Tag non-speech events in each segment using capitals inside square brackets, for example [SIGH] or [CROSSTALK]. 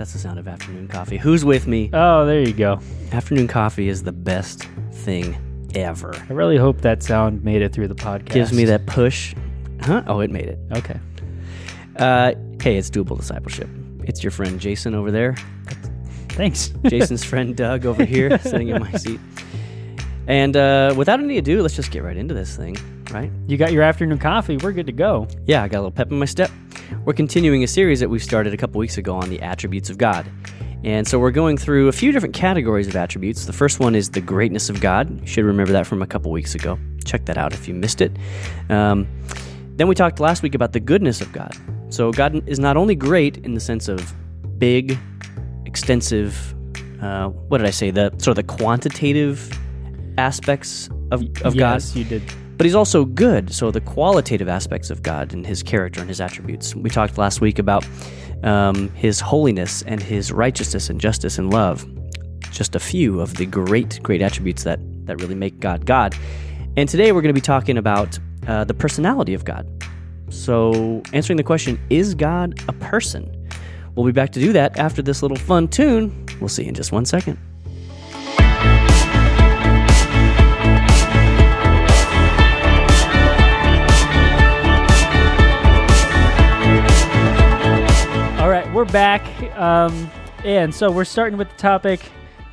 That's the sound of afternoon coffee. Who's with me? Oh, there you go. Afternoon coffee is the best thing ever. I really hope that sound made it through the podcast. Gives me that push. Huh? Oh, it made it. Okay. Uh, hey, it's doable discipleship. It's your friend Jason over there. Thanks. Jason's [LAUGHS] friend Doug over here, [LAUGHS] sitting in my seat. And uh, without any ado, let's just get right into this thing, right? you got your afternoon coffee. We're good to go. Yeah, I got a little pep in my step. We're continuing a series that we started a couple weeks ago on the attributes of God. And so we're going through a few different categories of attributes. The first one is the greatness of God. You should remember that from a couple weeks ago. Check that out if you missed it. Um, then we talked last week about the goodness of God. So God is not only great in the sense of big, extensive, uh, what did I say? The sort of the quantitative aspects of, of God yes, you did. But he's also good. So the qualitative aspects of God and his character and his attributes. We talked last week about um, his holiness and his righteousness and justice and love. Just a few of the great, great attributes that that really make God God. And today we're going to be talking about uh, the personality of God. So answering the question, is God a person? We'll be back to do that after this little fun tune. We'll see you in just one second. We're back. Um, and so we're starting with the topic.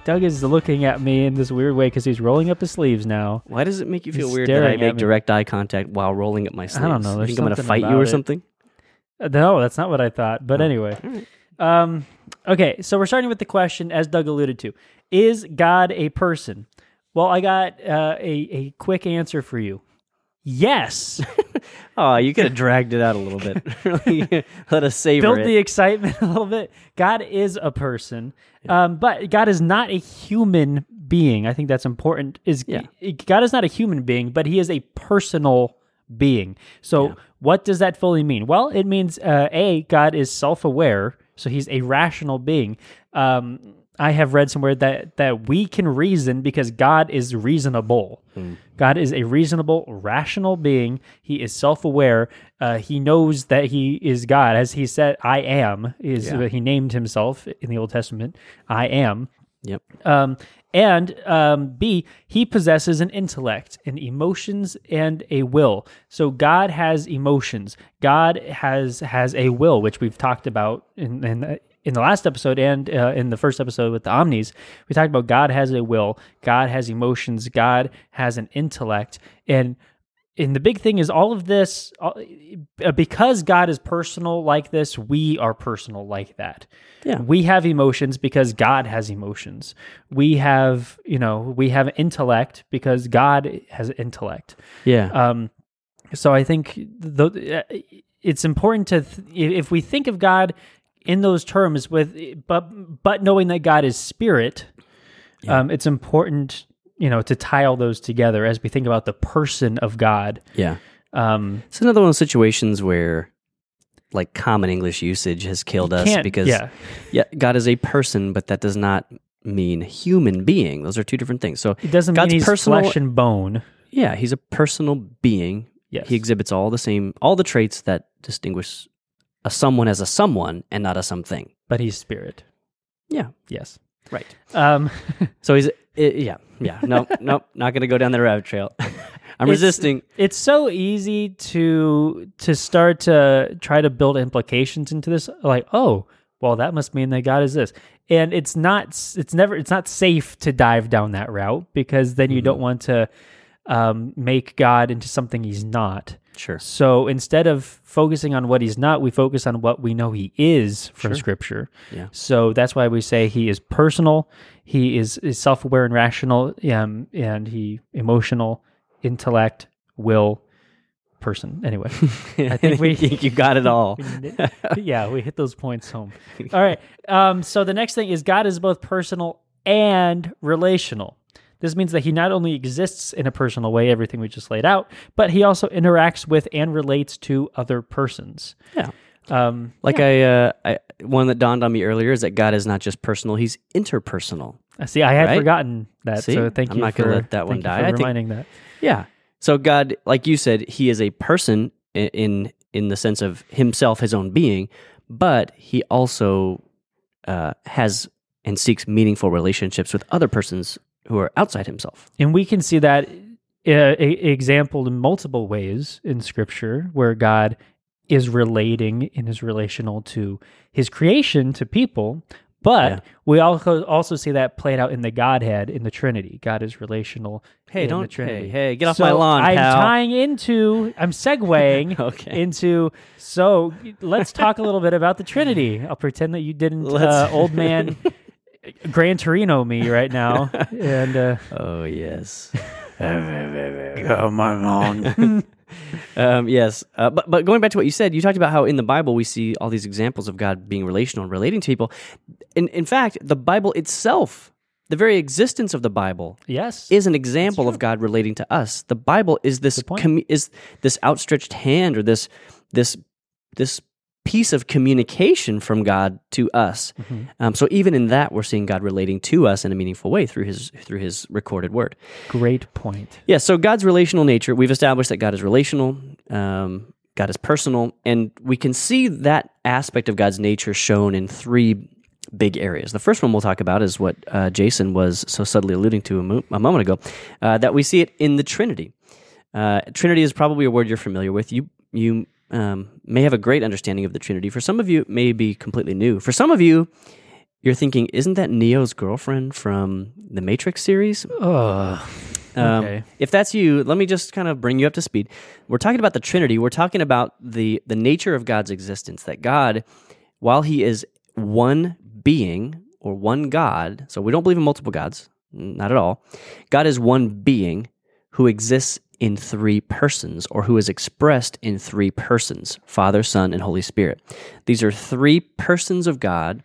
Doug is looking at me in this weird way because he's rolling up his sleeves now. Why does it make you feel He's weird that I staring at make me. direct eye contact while rolling up my sleeves? I don't know, You there's think I'm going to something fight you or it. something? Uh, No, that's not what I thought. But Oh, anyway. Um, okay, so we're starting with the question, as Doug alluded to Is God a person? Well, I got uh, a, a quick answer for you. Yes. [LAUGHS] Oh, you could have dragged it out a little bit. [LAUGHS] [LAUGHS] Let us savor Build it. the excitement a little bit. God is a person, um, but God is not a human being. I think that's important. Is Yeah. God is not a human being, but He is a personal being. So, Yeah. what does that fully mean? Well, it means uh, a God is self-aware, so He's a rational being. Um, I have read somewhere that that we can reason because God is reasonable. God is a reasonable, rational being. He is self-aware. Uh, he knows that he is God, as he said, "I am." Is Yeah. he named himself in the Old Testament? I am. Yep. Um, and um, B, he possesses an intellect and emotions and a will. So God has emotions. God has has a will, which we've talked about in in, in the last episode and uh, in the first episode with the Omnis. We talked about God has a will. God has emotions. God has an intellect. And and the big thing is all of this uh, because God is personal like this, we are personal like that. Yeah. We have emotions because God has emotions. We have, you know, we have intellect because God has intellect. Yeah. Um, so I think the, uh, it's important to th- if we think of God in those terms with but but knowing that God is spirit, Yeah. um, it's important you know to tie all those together as we think about the person of God. yeah. Um, It's another one of those situations where, like, common English usage has killed us because, yeah, yeah, God is a person, but that does not mean human being. Those are two different things. So, it doesn't God's mean he's personal- flesh and bone. yeah, he's a personal being. Yes, He exhibits all the same, all the traits that distinguish a someone as a someone and not a something. but he's spirit. Yeah. Yes. Right. Um, [LAUGHS] So he's, i yeah, yeah. No, [LAUGHS] no, not going to go down the rabbit trail. [LAUGHS] I'm It's- resisting. it's so easy to to start to try to build implications into this like oh well that must mean that god is this and it's not it's never it's not safe to dive down that route because then you don't want to um, make god into something he's not Sure. so instead of focusing on what he's not we focus on what we know he is from Sure. scripture Yeah. so that's why we say he is personal he is, is self-aware and rational um, and he emotional intellect will person anyway [LAUGHS] I think we- you got it [LAUGHS] all. yeah we hit those points home all right um, so the next thing is god is both personal and relational this means that he not only exists in a personal way everything we just laid out but he also interacts with and relates to other persons Yeah. um, Like I, uh, I, one that dawned on me earlier is that God is not just personal; He's interpersonal. I see i had Right? forgotten that See? so thank I'm you not gonna let that one die. for I think- reminding that Yeah. So God, like you said, He is a person in in the sense of Himself, His own being, but He also uh, has and seeks meaningful relationships with other persons who are outside himself. And we can see that uh, exampled in multiple ways in Scripture, where God is relating in his relational to His creation to people. But Yeah. we also also see that played out in the Godhead in the Trinity. God is relational. Hey, in don't the Trinity. Hey, hey, get off So my lawn, I'm pal. tying into. I'm segueing [LAUGHS] Okay. into. So let's talk a little bit about the Trinity. I'll pretend that you didn't, [LAUGHS] uh, old man, [LAUGHS] Gran Torino me right now, [LAUGHS] and. Uh, oh yes. [LAUGHS] Come on. [LAUGHS] Um, yes, uh, but but going back to what you said, you talked about how in the Bible we see all these examples of God being relational and relating to people. In in fact, the Bible itself, the very existence of the Bible, yes. is an example of God relating to us. The Bible is this point. commu- is this outstretched hand or this this this piece of communication from God to us. Mm-hmm. Um, so even in that, we're seeing God relating to us in a meaningful way through His through His recorded Word. Great point. Yeah, so God's relational nature, we've established that God is relational, um, God is personal, and we can see that aspect of God's nature shown in three big areas. The first one we'll talk about is what uh, Jason was so subtly alluding to a, mo- a moment ago, uh, that we see it in the Trinity. Uh, Trinity is probably a word you're familiar with. You you um, may have a great understanding of the Trinity. For some of you, it may be completely new. For some of you, you're thinking, isn't that Neo's girlfriend from the Matrix series? Ugh. Um, Okay. If that's you, let me just kind of bring you up to speed. We're talking about the Trinity. We're talking about the the nature of God's existence. That God, while He is one being or one God, so we don't believe in multiple gods, not at all. God is one being who exists in three persons or who is expressed in three persons Father, Son, and Holy Spirit. These are three persons of God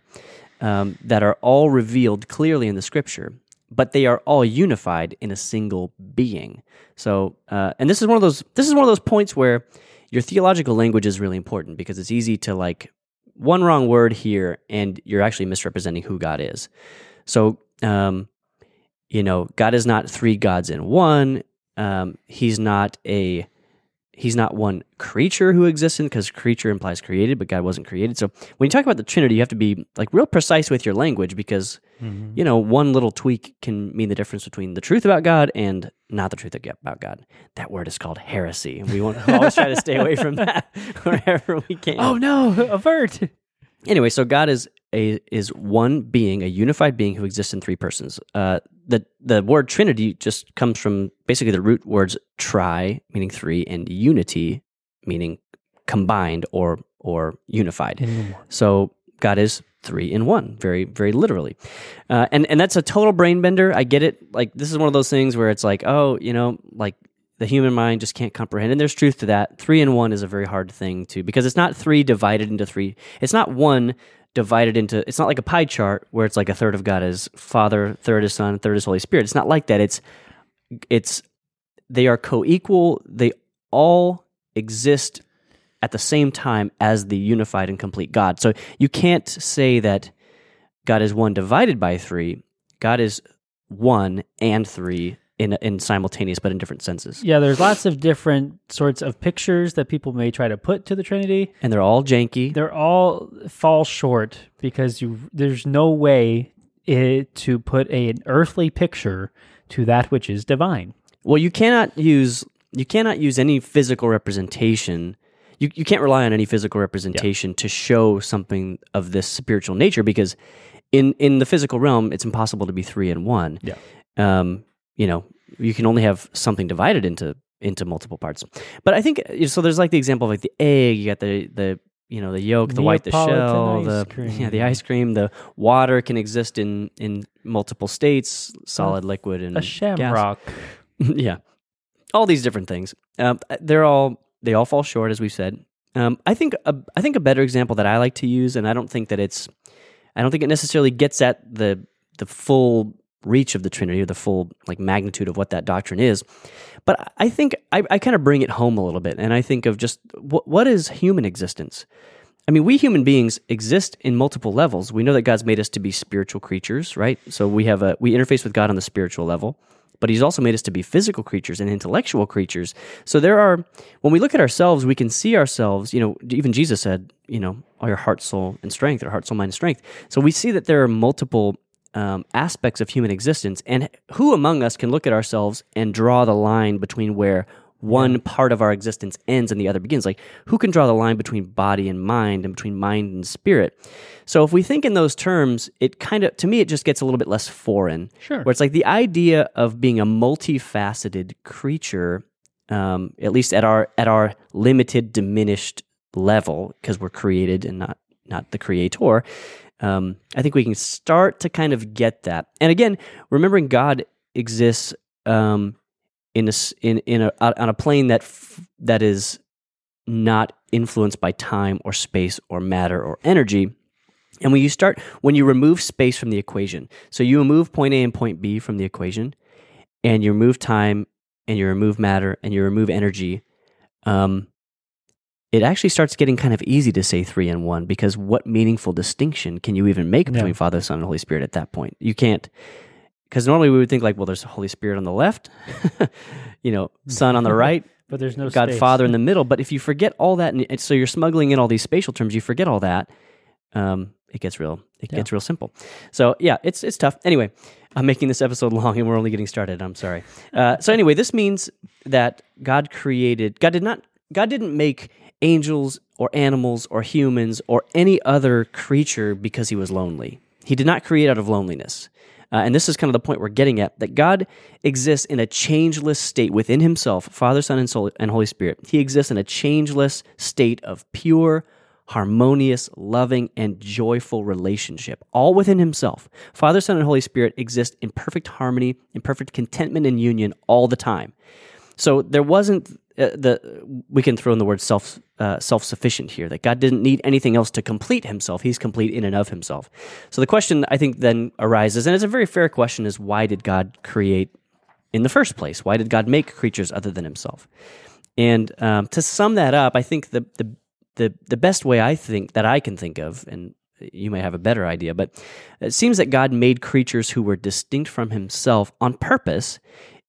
um, that are all revealed clearly in the scripture, but they are all unified in a single being. So, uh, and this is one of those this is one of those points where your theological language is really important because it's easy to like one wrong word here and you're actually misrepresenting who God is. So, um, you know, God is not three gods in one. Um, he's not a he's not one creature who exists in because creature implies created, but God wasn't created. So when you talk about the Trinity, you have to be like real precise with your language because Mm-hmm. you know one little tweak can mean the difference between the truth about God and not the truth about God. That word is called heresy, and we want to always try to stay away from [LAUGHS] that wherever we can. Oh no, avert. Anyway, so God is a is one being, a unified being who exists in three persons. Uh, the the word Trinity just comes from basically the root words tri, meaning three, and unity, meaning combined or or unified. So God is three in one, very very literally, uh, and and that's a total brain bender. I get it. Like this is one of those things where it's like, oh, you know, like the human mind just can't comprehend, and there's truth to that. Three in one is a very hard thing to because it's not three divided into three. It's not one divided into. It's not like a pie chart where it's like a third of God is Father, third is Son, third is Holy Spirit. It's not like that. It's it's they are co-equal. They all exist at the same time as the unified and complete God. So you can't say that God is one divided by three. God is one and three in in simultaneous, but in different senses, Yeah, there's lots of different sorts of pictures that people may try to put to the Trinity. and they're all janky. They're all fall short because you there's no way it, to put a, an earthly picture to that which is divine. Well, you cannot use you cannot use any physical representation. You you can't rely on any physical representation to show something of this spiritual nature because in in the physical realm, it's impossible to be three in one. Yeah. Um, you know, you can only have something divided into into multiple parts. But I think so. There's like the example of like the egg. You got the the you know the yolk, the white, the shell, the ice cream. yeah the ice cream. The water can exist in in multiple states, solid, liquid, and A gas. shamrock. [LAUGHS] yeah, all these different things. Um, they're all they all fall short, as we said. Um, I think a, I think a better example that I like to use, and I don't think that it's, I don't think it necessarily gets at the the full reach of the Trinity or the full like magnitude of what that doctrine is. But I think I, I kind of bring it home a little bit, and I think of just what what is human existence. I mean, we human beings exist in multiple levels. We know that God's made us to be spiritual creatures, right? So we have a we interface with God on the spiritual level, but He's also made us to be physical creatures and intellectual creatures. So there are when we look at ourselves, we can see ourselves. You know, even Jesus said, you know, all your heart, soul, and strength, or heart, soul, mind, and strength. So we see that there are multiple um, aspects of human existence, and who among us can look at ourselves and draw the line between where one part of our existence ends and the other begins. Like, who can draw the line between body and mind and between mind and spirit? So, if we think in those terms, it kind of, to me, it just gets a little bit less foreign. Sure. Where it's like the idea of being a multifaceted creature, um, at least at our at our limited, diminished level, because we're created and not not the creator. Um, I think we can start to kind of get that. And again, remembering God exists um, in a in in a on a plane that f- that is not influenced by time or space or matter or energy. And when you start when you remove space from the equation, so you remove point A and point B from the equation, and you remove time and you remove matter and you remove energy, um, it actually starts getting kind of easy to say three and one because what meaningful distinction can you even make between Yeah. Father, Son, and Holy Spirit at that point? You can't because normally we would think like, well, there's Holy Spirit on the left, [LAUGHS] you know, Son on the [LAUGHS] right, but there's no God space. Father in the middle. But if you forget all that, and and so you're smuggling in all these spatial terms, you forget all that. Um, it gets real. It Yeah. gets real simple. So yeah, it's it's tough. Anyway, I'm making this episode long, and we're only getting started. I'm sorry. Uh, so anyway, this means that God created. God did not. God didn't make angels or animals or humans or any other creature because he was lonely. He did not create out of loneliness. Uh, and this is kind of the point we're getting at that God exists in a changeless state within himself, Father, Son, and, Soul, and Holy Spirit. He exists in a changeless state of pure, harmonious, loving, and joyful relationship, all within himself. Father, Son, and Holy Spirit exist in perfect harmony, in perfect contentment and union all the time. So there wasn't uh, the we can throw in the word self uh, self sufficient here that God didn't need anything else to complete Himself. He's complete in and of Himself. So the question I think then arises, and it's a very fair question, is why did God create in the first place? Why did God make creatures other than Himself? And um, to sum that up, I think the, the the the best way I think that I can think of, and you may have a better idea, but it seems that God made creatures who were distinct from Himself on purpose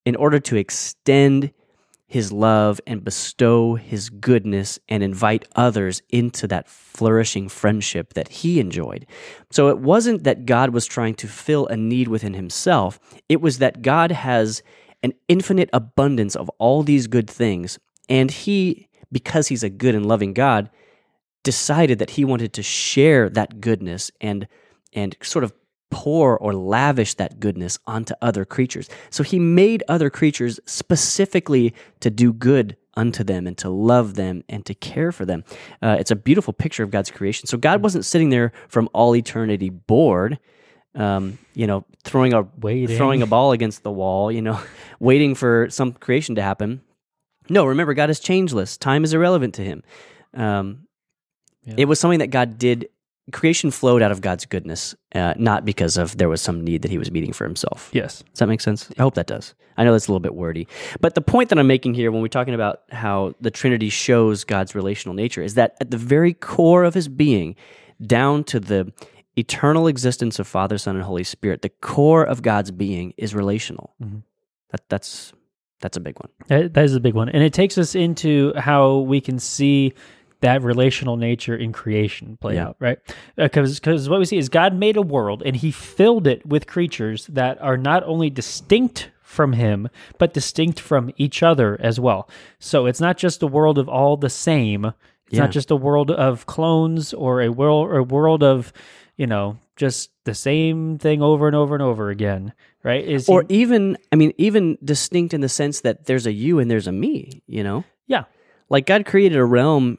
in order to extend his love and bestow his goodness and invite others into that flourishing friendship that he enjoyed. So it wasn't that God was trying to fill a need within himself, it was that God has an infinite abundance of all these good things. And he, because he's a good and loving God, decided that he wanted to share that goodness and and sort of pour or lavish that goodness onto other creatures. So he made other creatures specifically to do good unto them and to love them and to care for them. Uh, it's a beautiful picture of God's creation. So God wasn't sitting there from all eternity bored. Um, you know, throwing a Waiting. throwing a ball against the wall, you know, [LAUGHS] waiting for some creation to happen. No, remember, God is changeless. Time is irrelevant to him. Um, Yeah. It was something that God did. Creation flowed out of God's goodness, uh, not because of there was some need that He was meeting for Himself. Yes. Does that make sense? I hope that does. I know that's a little bit wordy, but the point that I'm making here when we're talking about how the Trinity shows God's relational nature is that at the very core of His being, down to the eternal existence of Father, Son, and Holy Spirit, the core of God's being is relational. Mhm. That, that's that's a big one. That is a big one. And it takes us into how we can see that relational nature in creation play Yeah. out, right? Uh, because because what we see is God made a world and he filled it with creatures that are not only distinct from him, but distinct from each other as well. So it's not just a world of all the same. It's Yeah. not just a world of clones or a world or a world of, you know, just the same thing over and over and over again, right? Is Or he- even, I mean, even distinct in the sense that there's a you and there's a me, you know? yeah, Like God created a realm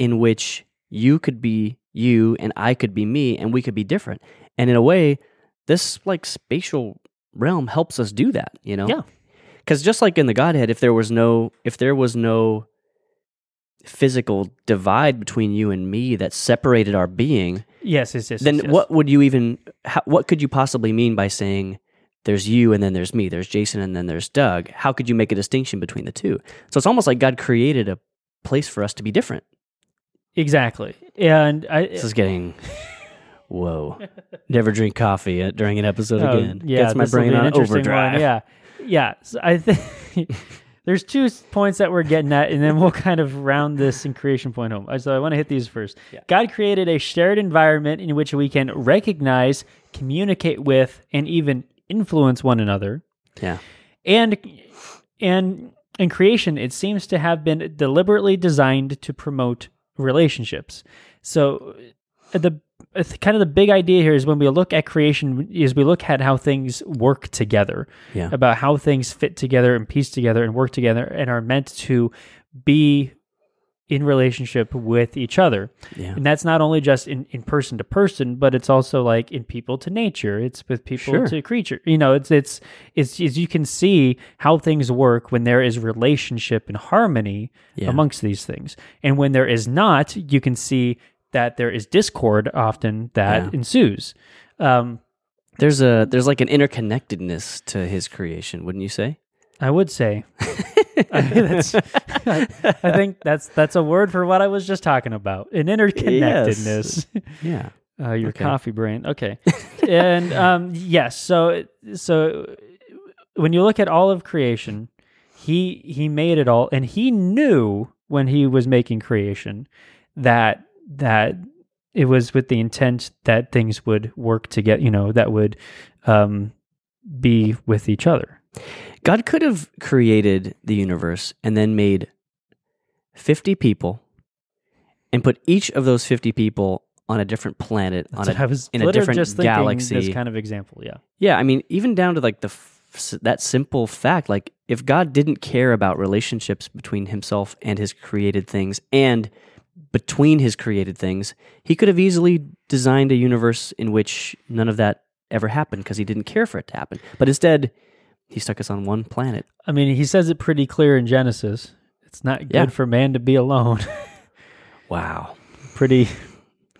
in which you could be you and I could be me and we could be different. And in a way, this like spatial realm helps us do that, you know? Yeah. Cuz just like in the Godhead if there was no if there was no physical divide between you and me that separated our being, yes, yes, yes. then yes, yes. what would you even how, what could you possibly mean by saying there's you and then there's me there's jason and then there's doug how could you make a distinction between the two so it's almost like god created a place for us to be different Exactly. And I this is getting whoa [LAUGHS] never drink coffee uh, during an episode oh, again yeah, gets my brain on overdrive One. Yeah. Yeah. So I think [LAUGHS] there's two points that we're getting at, and then we'll kind of round this in creation point home. So I want to hit these first. Yeah. God created a shared environment in which we can recognize, communicate with, and even influence one another. Yeah. And and in creation, it seems to have been deliberately designed to promote relationships. So uh, the uh, kind of the big idea here is when we look at creation is we look at how things work together Yeah. about how things fit together and piece together and work together and are meant to be in relationship with each other. Yeah. And that's not only just in, in person to person, but it's also like in people to nature. It's with people Sure. to creature. You know, it's it's it's as you can see how things work when there is relationship and harmony Yeah. amongst these things. And when there is not, you can see that there is discord often that Yeah. ensues. Um, There's a there's like an interconnectedness to his creation, wouldn't you say? I would say. [LAUGHS] [LAUGHS] I, that's, I, I think that's that's a word for what I was just talking about. An interconnectedness. Yeah. [LAUGHS] Uh, your Okay. coffee brain. Okay. [LAUGHS] and um, yes, so so when you look at all of creation, he he made it all, and he knew when he was making creation that that it was with the intent that things would work together. You know, that would um, be with each other. God could have created the universe and then made 50 people and put each of those 50 people on a different planet on a, was in a different just galaxy. This kind of example, yeah. Yeah, I mean, even down to like the f- that simple fact, like if God didn't care about relationships between Himself and His created things, and between His created things, He could have easily designed a universe in which none of that ever happened because He didn't care for it to happen. But instead, He stuck us on one planet. I mean, he says it pretty clear in Genesis. It's not good Yeah. for man to be alone. [LAUGHS] Wow, pretty,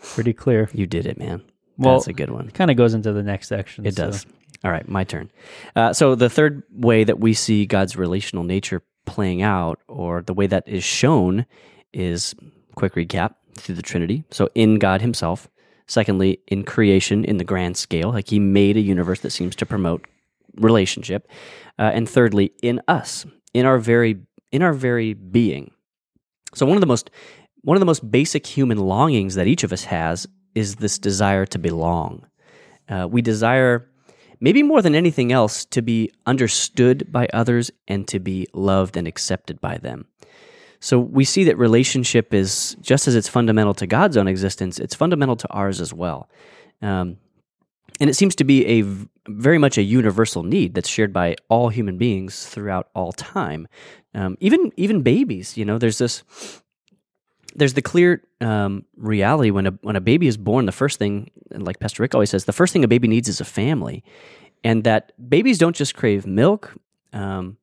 pretty clear. you did it, man. Well, That's a good one. Kind of goes into the next section. It so- does. All right, my turn. Uh, so the third way that we see God's relational nature playing out, or the way that is shown, is quick recap through the Trinity. So in God Himself. Secondly, in creation, in the grand scale, like He made a universe that seems to promote relationship. Uh, and thirdly, in us, in our very in our very being. So one of the most one of the most basic human longings that each of us has is this desire to belong. Uh, we desire, maybe more than anything else, to be understood by others and to be loved and accepted by them. So we see that relationship is just as it's fundamental to God's own existence, it's fundamental to ours as well. Um, and it seems to be a very much a universal need that's shared by all human beings throughout all time. Um, even even babies, you know, there's this there's the clear um, reality when a when a baby is born. The first thing, like Pastor Rick always says, the first thing a baby needs is a family, and that babies don't just crave milk. Um,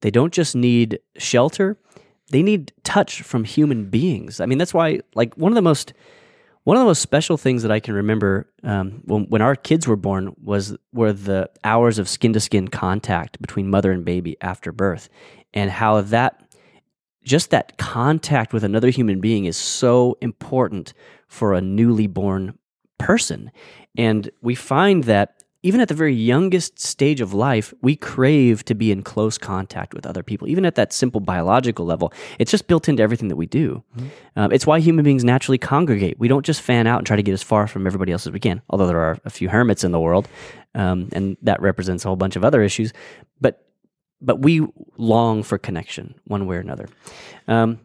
they don't just need shelter. They need touch from human beings. I mean, that's why, like, one of the most one of the most special things that I can remember um, when when our kids were born was were the hours of skin to skin contact between mother and baby after birth, and how that just that contact with another human being is so important for a newly born person. And we find that even at the very youngest stage of life, we crave to be in close contact with other people. Even at that simple biological level, it's just built into everything that we do. Um, it's why human beings naturally congregate. We don't just fan out and try to get as far from everybody else as we can, although there are a few hermits in the world, um, and that represents a whole bunch of other issues. But but we long for connection one way or another. Um,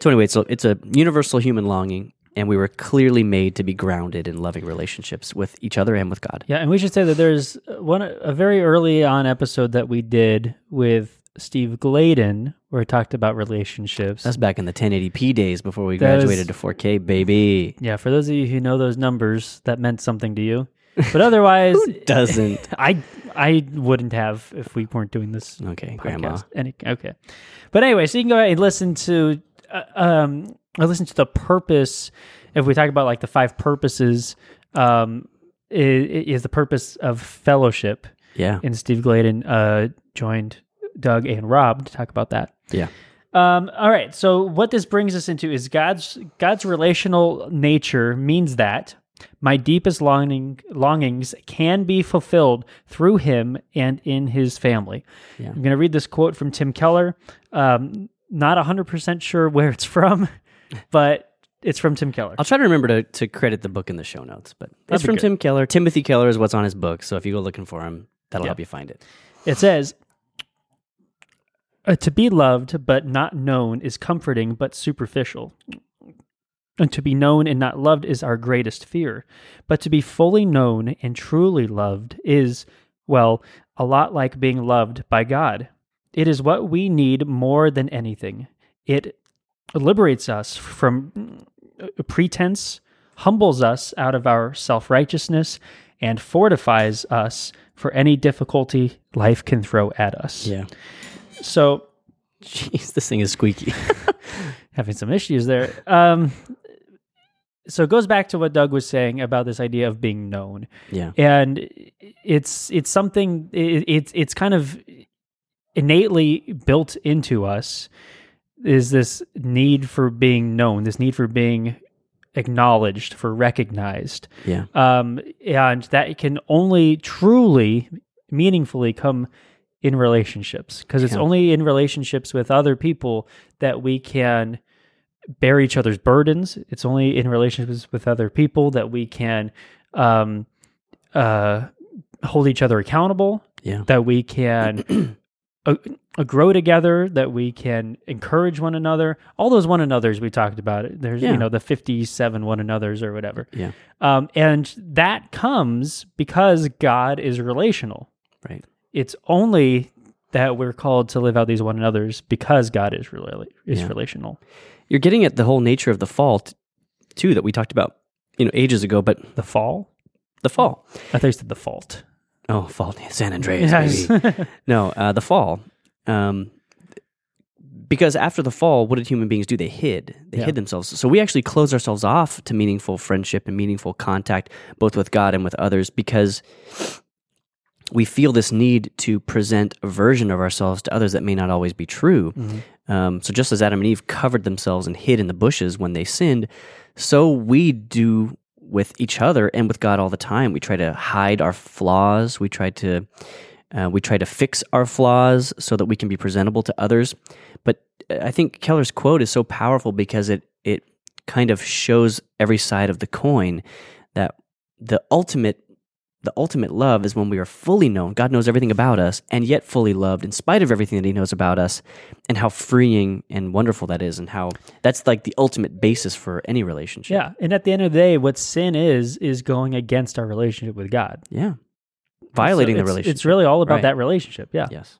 so anyway, so it's a universal human longing, and we were clearly made to be grounded in loving relationships with each other and with God. Yeah, and we should say that there's one a very early on episode that we did with Steve Gladen where he talked about relationships. That's back in the 1080p days before we That is- graduated to 4K, baby. yeah, for those of you who know those numbers, that meant something to you. But otherwise, [LAUGHS] Doesn't [LAUGHS] I I wouldn't have if we weren't doing this okay, Grandma. podcast. Any, okay, but anyway, so you can go ahead and listen to uh, um or listen to the purpose. If we talk about like the five purposes, um, is, is the purpose of fellowship. Yeah, And Steve Gladen uh joined Doug and Rob to talk about that. yeah, Um, all right. So what this brings us into is God's God's relational nature means that My deepest longing, longings can be fulfilled through him and in his family. Yeah. I'm going to read this quote from Tim Keller. Um, not 100% sure where it's from, but it's from Tim Keller. I'll try to remember to, to credit the book in the show notes, but it's from good. Tim Keller. Timothy Keller is what's on his book. So if you go looking for him, that'll Yeah. help you find it. It says, "Uh, To be loved but not known is comforting but superficial. And to be known and not loved is our greatest fear. But to be fully known and truly loved is, well, a lot like being loved by God. It is what we need more than anything. It liberates us from uh, pretense, humbles us out of our self righteousness, and fortifies us for any difficulty life can throw at us. Yeah. So, [LAUGHS] Jeez, this thing is squeaky. [LAUGHS] having some issues there. Um, so it goes back to what Doug was saying about this idea of being known, yeah. and it's it's something it, it's it's kind of innately built into us is this need for being known, this need for being acknowledged, for recognized, Yeah. um, and that can only truly meaningfully come in relationships because it's Yeah. only in relationships with other people that we can bear each other's burdens. It's only in relationships with other people that we can um, uh, hold each other accountable. Yeah. That we can [CLEARS THROAT] uh, uh, grow together. That we can encourage one another. All those one another's we talked about. It. There's Yeah. you know the fifty-seven one another's or whatever. Yeah. Um, and that comes because God is relational. Right. It's only that we're called to live out these one another's because God is really is Yeah. relational. You're getting at the whole nature of the fall, t- too, that we talked about, you know, ages ago, but The fall. the fall. I thought you said the fault. Oh, fall. San Andreas, Yes. baby. [LAUGHS] No, uh, the fall. Um, because after the fall, what did human beings do? They hid. They Yeah. hid themselves. So we actually close ourselves off to meaningful friendship and meaningful contact, both with God and with others, because we feel this need to present a version of ourselves to others that may not always be true. Um, so just as Adam and Eve covered themselves and hid in the bushes when they sinned, so we do with each other and with God all the time. We try to hide our flaws. We try to uh, we try to fix our flaws so that we can be presentable to others. But uh, I think Keller's quote is so powerful because it it kind of shows every side of the coin that the ultimate the ultimate love is when we are fully known. God knows everything about us and yet fully loved in spite of everything that he knows about us and how freeing and wonderful that is and how that's like the ultimate basis for any relationship. Yeah, and at the end of the day, what sin is is going against our relationship with God. Yeah. Violating So the relationship. It's really all about Right. that relationship. Yeah. Yes.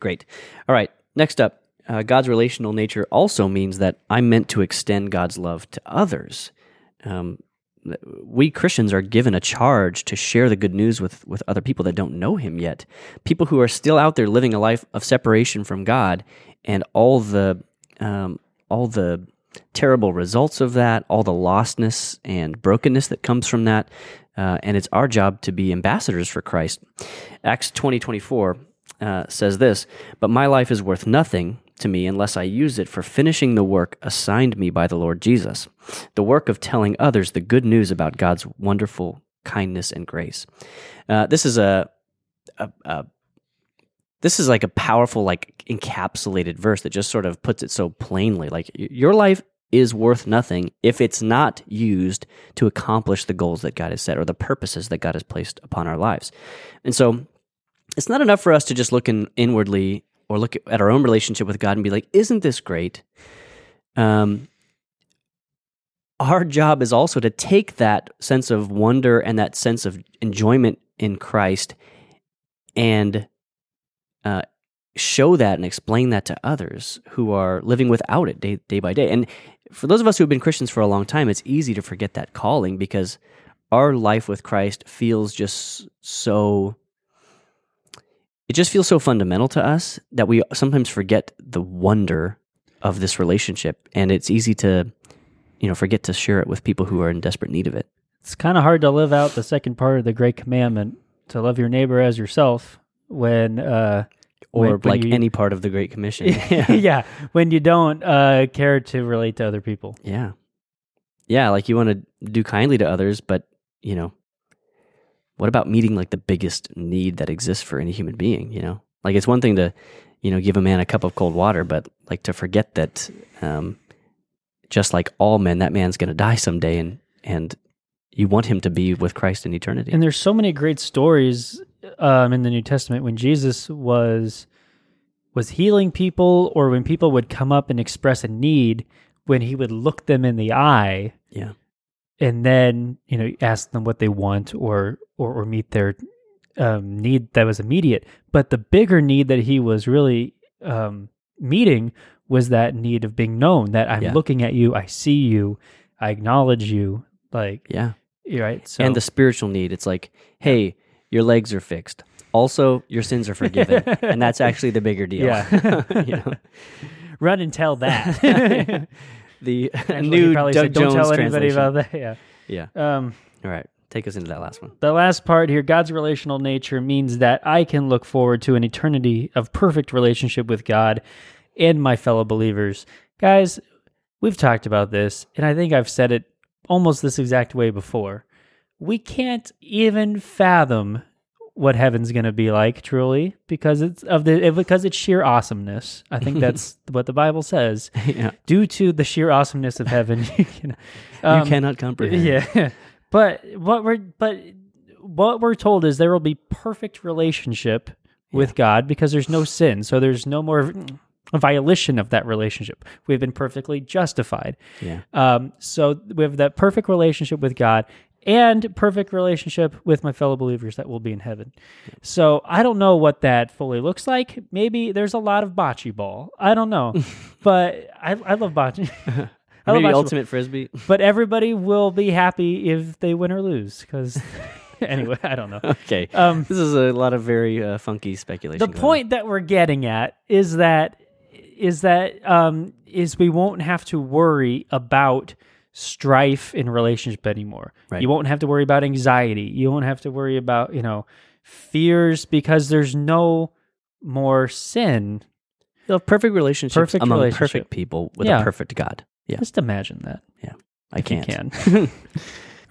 Great. All right. Next up, uh, God's relational nature also means that I'm meant to extend God's love to others. Um, we Christians are given a charge to share the good news with, with other people that don't know Him yet. People who are still out there living a life of separation from God and all the um, all the terrible results of that, all the lostness and brokenness that comes from that. Uh, and it's our job to be ambassadors for Christ. Acts twenty twenty four uh, says this But my life is worth nothing to me unless I use it for finishing the work assigned me by the Lord Jesus, the work of telling others the good news about God's wonderful kindness and grace. Uh, this is a, a, a this is like a powerful like encapsulated verse that just sort of puts it so plainly like your life is worth nothing if it's not used to accomplish the goals that God has set or the purposes that God has placed upon our lives. And so it's not enough for us to just look in inwardly or look at our own relationship with God and be like, isn't this great? Um, our job is also to take that sense of wonder and that sense of enjoyment in Christ and uh, show that and explain that to others who are living without it day, day by day. And for those of us who have been Christians for a long time, it's easy to forget that calling because our life with Christ feels just so it just feels so fundamental to us that we sometimes forget the wonder of this relationship and it's easy to you know forget to share it with people who are in desperate need of it It's kind of hard to live out the second part of the great commandment to love your neighbor as yourself when uh or when- when like you- any part of the great commission [LAUGHS] yeah. when you don't uh care to relate to other people. yeah yeah, like you want to do kindly to others, but you know, what about meeting like the biggest need that exists for any human being? You know, like it's one thing to, you know, give a man a cup of cold water, but like to forget that, um, just like all men, that man's going to die someday, and and you want him to be with Christ in eternity. And there's so many great stories um, in the New Testament when Jesus was was healing people, or when people would come up and express a need, when he would look them in the eye, yeah, and then you know ask them what they want, or or, or meet their um, need that was immediate. But the bigger need that he was really um, meeting was that need of being known. That I'm Yeah. looking at you, I see you, I acknowledge you, like yeah. you're right. So and the spiritual need. It's like, hey, your legs are fixed. Also, your sins are forgiven, and that's [LAUGHS] actually the bigger deal. Yeah. [LAUGHS] you know, [LAUGHS] run and tell that. The [LAUGHS] Angela, new probably Doug said, Don't Jones tell anybody translation. about that. [LAUGHS] Yeah. Yeah. Um, All right, take us into that last one. the last part here, God's relational nature means that I can look forward to an eternity of perfect relationship with God and my fellow believers. Guys, we've talked about this, and I think I've said it almost this exact way before. We can't even fathom what heaven's going to be like truly because it's of the because it's sheer awesomeness. I think [LAUGHS] that's what the Bible says. [LAUGHS] yeah, Due to the sheer awesomeness of heaven, [LAUGHS] you can um, you cannot comprehend. yeah. But what we're but what we're told is there will be perfect relationship with God because there's no sin. So there's no more a violation of that relationship. We've been perfectly justified. yeah, Um, so we have that perfect relationship with God and perfect relationship with my fellow believers that will be in heaven. So I don't know what that fully looks like. Maybe there's a lot of bocce ball. I don't know, [LAUGHS] but I, I love bocce. [LAUGHS] I love [LAUGHS] Maybe bocce ball. ultimate frisbee. But everybody will be happy if they win or lose. Because anyway, I don't know. Okay, Um, this is a lot of very uh, funky speculation. the on. point that we're getting at is that is that um, is we won't have to worry about strife in relationship anymore. Right. You won't have to worry about anxiety. You won't have to worry about you know fears because there's no more sin. You'll have perfect relationships Perfect among relationship. perfect people with Yeah. a perfect God. Yeah, Just imagine that. Yeah. I can't. can. [LAUGHS] All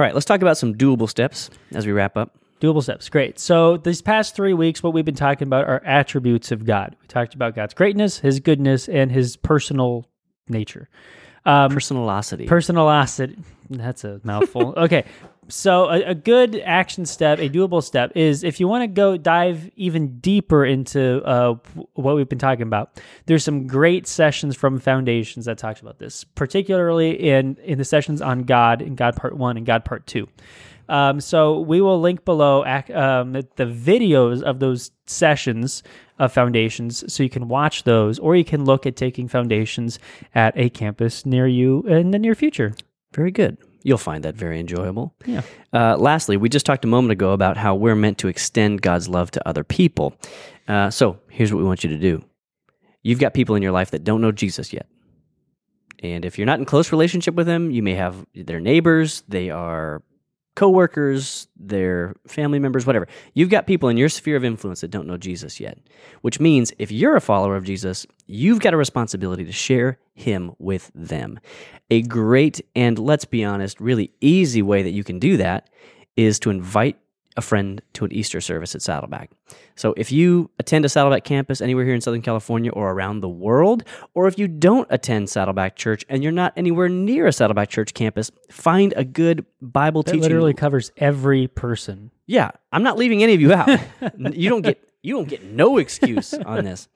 right, let's talk about some doable steps as we wrap up. Doable steps. Great. So, these past three weeks, what we've been talking about are attributes of God. We talked about God's greatness, His goodness, and His personal nature. Um, Personality. personality. That's a mouthful. [LAUGHS] okay. So, a, a good action step, a doable step, is if you want to go dive even deeper into uh, what we've been talking about. There's some great sessions from Foundations that talks about this, particularly in in the sessions on God, in God Part One and God Part Two. Um, so we will link below ac- um, the videos of those sessions of foundations, so you can watch those, or you can look at taking foundations at a campus near you in the near future. Very good. You'll find that very enjoyable. Yeah. Uh, lastly, we just talked a moment ago about how we're meant to extend God's love to other people. Uh, so here's what we want you to do you've got people in your life that don't know Jesus yet. And if you're not in close relationship with them, you may have their neighbors, they are coworkers, their family members, whatever. You've got people in your sphere of influence that don't know Jesus yet, which means if you're a follower of Jesus, you've got a responsibility to share him with them. A great and let's be honest, really easy way that you can do that is to invite a friend to an Easter service at Saddleback. So if you attend a Saddleback campus anywhere here in Southern California or around the world, or if you don't attend Saddleback Church and you're not anywhere near a Saddleback Church campus, find a good Bible That teaching. literally covers every person. Yeah, I'm not leaving any of you out. [LAUGHS] you don't get you don't get no excuse on [LAUGHS] this.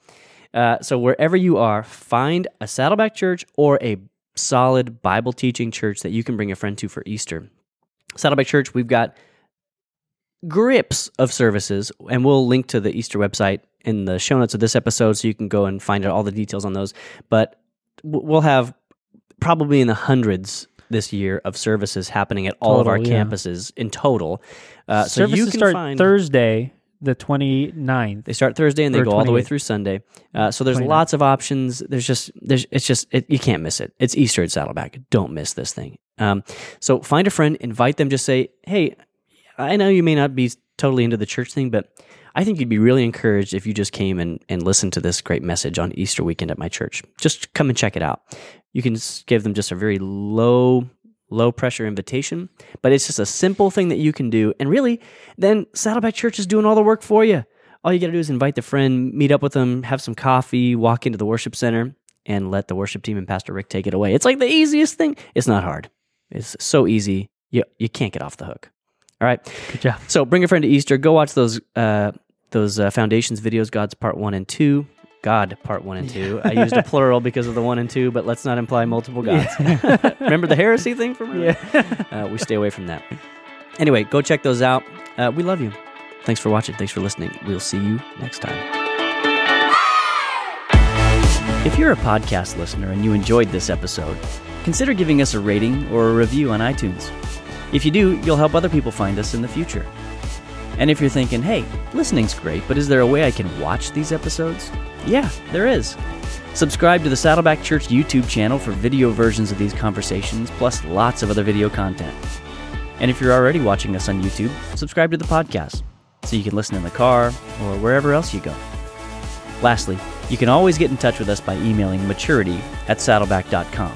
Uh, so wherever you are, find a Saddleback Church or a solid Bible teaching church that you can bring a friend to for Easter. Saddleback Church, we've got grips of services, and we'll link to the Easter website in the show notes of this episode, so you can go and find out all the details on those. But we'll have probably in the hundreds this year of services happening at all of our yeah. campuses in total. Uh, so you can start find Thursday, the 29th. they start Thursday and they go all the way through Sunday. Uh, so there's 29th. lots of options. There's just there's it's just it, you can't miss it. It's Easter at Saddleback. Don't miss this thing. Um, so find a friend, invite them. Just say, hey, I know you may not be totally into the church thing, but I think you'd be really encouraged if you just came and, and listened to this great message on Easter weekend at my church. Just come and check it out. You can give them just a very low low pressure invitation, but it's just a simple thing that you can do. And really, then Saddleback Church is doing all the work for you. All you got to do is invite the friend, meet up with them, have some coffee, walk into the worship center, and let the worship team and Pastor Rick take it away. It's like the easiest thing. It's not hard. It's so easy. You, you can't get off the hook. All right. Good job. So bring a friend to Easter. Go watch those uh, those uh, foundations videos, God's part one and two. God part one and two. I used a plural because of the one and two, but let's not imply multiple gods. [LAUGHS] [LAUGHS] Remember the heresy thing from earlier? Yeah. [LAUGHS] uh, we stay away from that. Anyway, go check those out. Uh, we love you. Thanks for watching. Thanks for listening. We'll see you next time. If you're a podcast listener and you enjoyed this episode, consider giving us a rating or a review on iTunes. If you do, you'll help other people find us in the future. And if you're thinking, hey, listening's great, but is there a way I can watch these episodes? Yeah, there is. Subscribe to the Saddleback Church YouTube channel for video versions of these conversations, plus lots of other video content. And if you're already watching us on YouTube, subscribe to the podcast so you can listen in the car or wherever else you go. Lastly, you can always get in touch with us by emailing maturity at saddleback.com.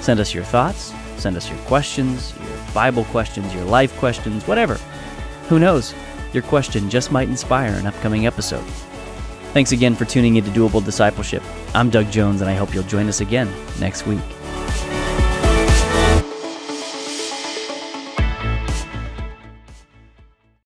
Send us your thoughts, send us your questions, your Bible questions, your life questions, whatever. Who knows? Your question just might inspire an upcoming episode. Thanks again for tuning into Doable Discipleship. I'm Doug Jones, and I hope you'll join us again next week.